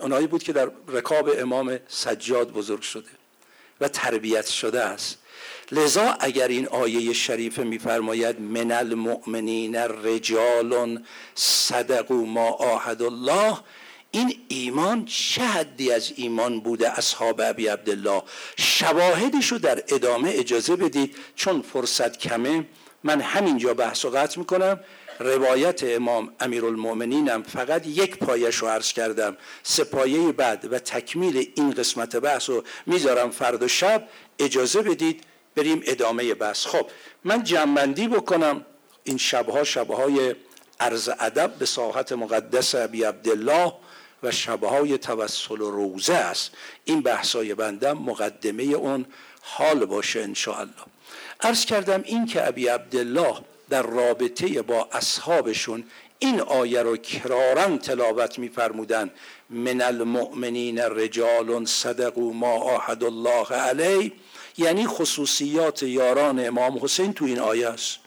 اونایی بود که در رکاب امام سجاد بزرگ شده. و تربیت شده است. لذا اگر این آیه شریفه میفرماید من المؤمنین رجال صدقوا ما آهد الله. این ایمان چه حدی از ایمان بوده؟ اصحاب ابی عبدالله شواهدش رو در ادامه اجازه بدید چون فرصت کمه. من همینجا بحث و قطع می‌کنم. روایت امام امیرالمؤمنینم. فقط یک پایش رو عرض کردم. سه پایه بعد و تکمیل این قسمت بحث رو می‌ذارم فرد و شب. اجازه بدید بریم ادامه بحث. خب من جنبندی بکنم. این شبها شبهای عرض ادب به ساحت مقدس ابی عبدالله و شبهای توسل و روزه است. این بحثای بندم مقدمه اون حال باشه انشاءالله. عرض کردم این که ابی عبدالله در رابطه با اصحابشون این آیه رو کرارا تلاوت میفرمودن من المؤمنین رجال صدقوا ما آهد الله علیه یعنی خصوصیات یاران امام حسین تو این آیه است.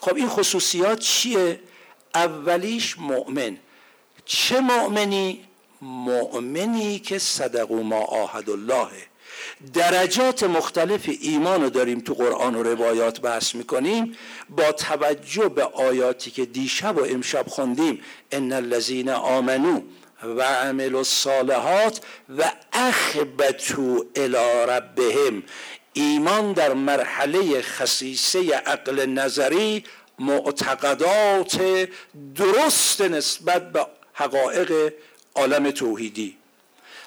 خب این خصوصیات چیه؟ اولیش مؤمن. چه مؤمنی؟ مؤمنی که صدقوا ما آهد اللهه درجات مختلف ایمان رو داریم تو قرآن و روایات بحث می‌کنیم. با توجه به آیاتی که دیشب و امشب خوندیم ان الذین آمنو و عمل الصالحات و اخبتو الى ربهم. ایمان در مرحله خصیصه عقل نظری معتقدات درست نسبت به حقایق عالم توحیدی.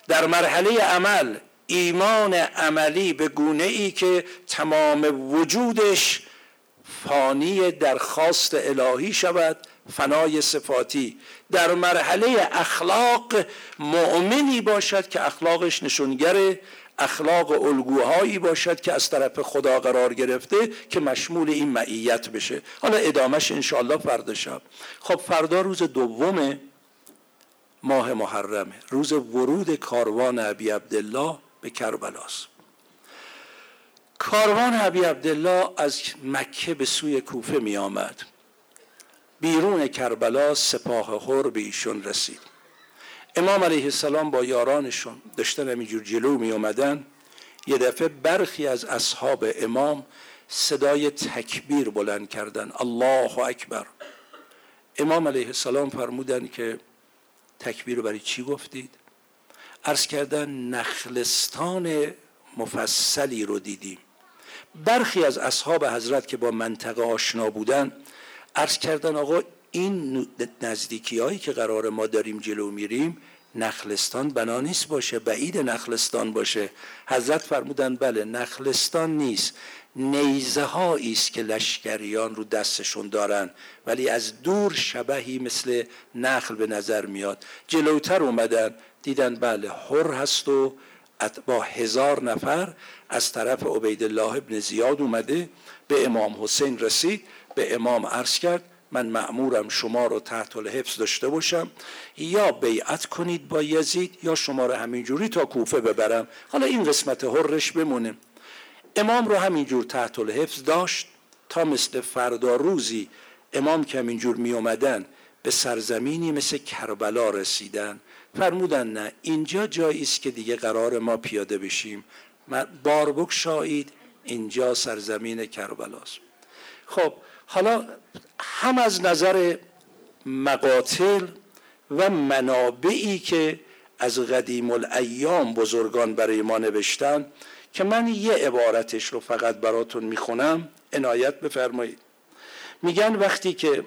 در مرحله عمل ایمان عملی به گونه ای که تمام وجودش فانی درخواست الهی شود فنای صفاتی. در مرحله اخلاق مؤمنی باشد که اخلاقش نشونگر اخلاق الگوهایی باشد که از طرف خدا قرار گرفته که مشمول این معیت بشه. حالا ادامش انشاءالله فردا شب. خب فردا روز دوم ماه محرمه روز ورود کاروان ابی عبدالله. به کربلاست کاروان ابی عبدالله از مکه به سوی کوفه می آمد. بیرون کربلا سپاه خور به ایشون رسید. امام علیه السلام با یارانشون داشتن همینجور جلو می آمدن یه دفعه برخی از اصحاب امام صدای تکبیر بلند کردن. الله اکبر. امام علیه السلام فرمودن که تکبیر رو برای چی گفتید؟ عرض کردن نخلستان مفصلی رو دیدیم. برخی از اصحاب حضرت که با منطقه آشنا بودن عرض کردن آقا این نزدیکی هایی که قرار ما داریم جلو میریم نخلستان بنا نیست باشه بعید نخلستان باشه. حضرت فرمودن بله نخلستان نیست. نیزه است که لشکریان رو دستشون دارن ولی از دور شبهی مثل نخل به نظر میاد. جلوتر اومدن دیدن بله حر هست و با هزار نفر از طرف عبیدالله ابن زیاد اومده به امام حسین رسید به امام عرض کرد من معمورم شما رو تحت الحفظ داشته باشم. یا بیعت کنید با یزید یا شما رو همینجوری تا کوفه ببرم. حالا این قسمت هرش بمونه. امام رو همینجور تحت الحفظ داشت تا مثل فردا روزی امام که همینجور می اومدن به سرزمینی مثل کربلا رسیدن. فرمودن نه اینجا جایی است که دیگه قرار ما پیاده بشیم. بار شاید اینجا سرزمین کربلاست خب حالا هم از نظر مقاتل و منابعی که از قدیم الایام بزرگان برای ما نوشتن که من یه عبارتش رو فقط براتون می‌خونم عنایت بفرمایید. میگن وقتی که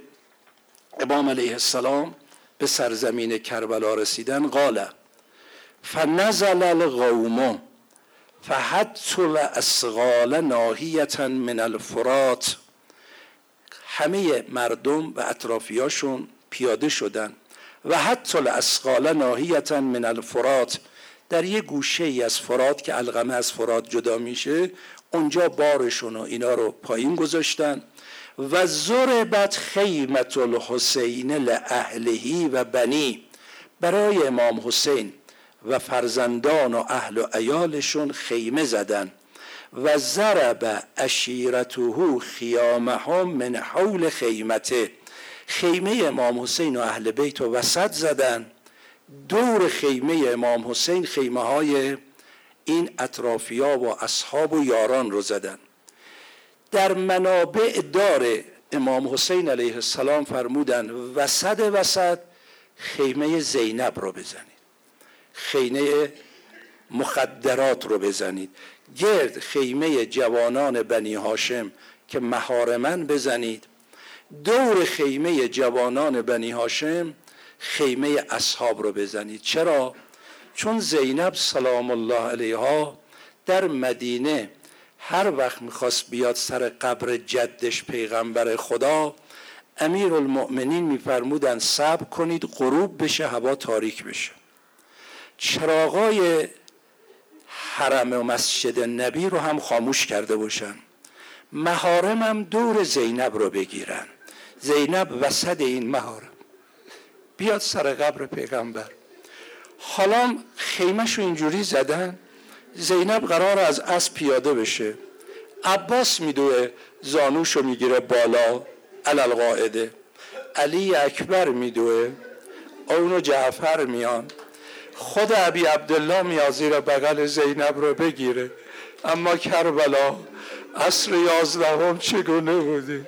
امام علیه السلام به سرزمین کربلا رسیدن قال فنزل القوم فحت الاسغال ناهیتا من الفرات. همه مردم و اطرافیاشون پیاده شدن. و حتی الاسقال ناهیتا من الفرات. در یه گوشه ای از فرات که القمه از فرات جدا میشه اونجا بارشون و اینا رو پایین گذاشتن. و ضربت خیمت الحسین لاهلهی و بنی. برای امام حسین و فرزندان و اهل و ایالشون خیمه زدن. و ضرب اشیرته خیامهم من حول خیمته. خیمه امام حسین و اهل بیت و وسط زدن. دور خیمه امام حسین خیمه های این اطرافیا و اصحاب و یاران رو زدن. در منابع دار امام حسین علیه السلام فرمودن وسط وسط خیمه زینب رو بزنید. خیمه مخدرات رو بزنید. گرد خیمه جوانان بنی هاشم که مهارمن بزنید. دور خیمه جوانان بنی هاشم خیمه اصحاب رو بزنید چرا؟ چون زینب سلام الله علیها در مدینه هر وقت می‌خواست بیاد سر قبر جدش پیغمبر خدا امیر المؤمنین میفرمودن صبر کنید غروب بشه هوا تاریک بشه. چراغای حرم و مسجد نبی رو هم خاموش کرده باشن. مهارمم دور زینب رو بگیرن. زینب وسط این مهارم بیاد سر قبر پیغمبر. حالا خیمش رو اینجوری زدن زینب قرار از اسب پیاده بشه. عباس میدوه زانوشو می‌گیره بالا علل قاعده. علی اکبر میدوه اونو جعفر میان. خود ابی عبدالله میاد زیر بغل زینب رو بگیره. اما کربلا عصر یازدهم چگونه بودی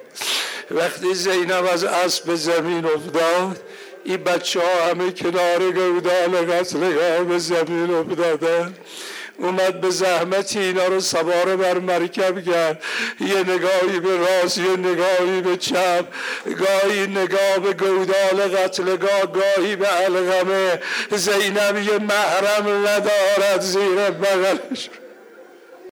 وقتی زینب از اسب زمین افتاد این بچه ها همه کنار گودال قتلگاه به زمین افتادن. اومد به زحمت اینا رو سواره بر مرکب کرد. یه نگاهی به راست یه نگاهی به چپ. گاهی نگاه به گودال قتلگاه گاهی به علغمه زینب یه محرم ندارد زیر بغلش.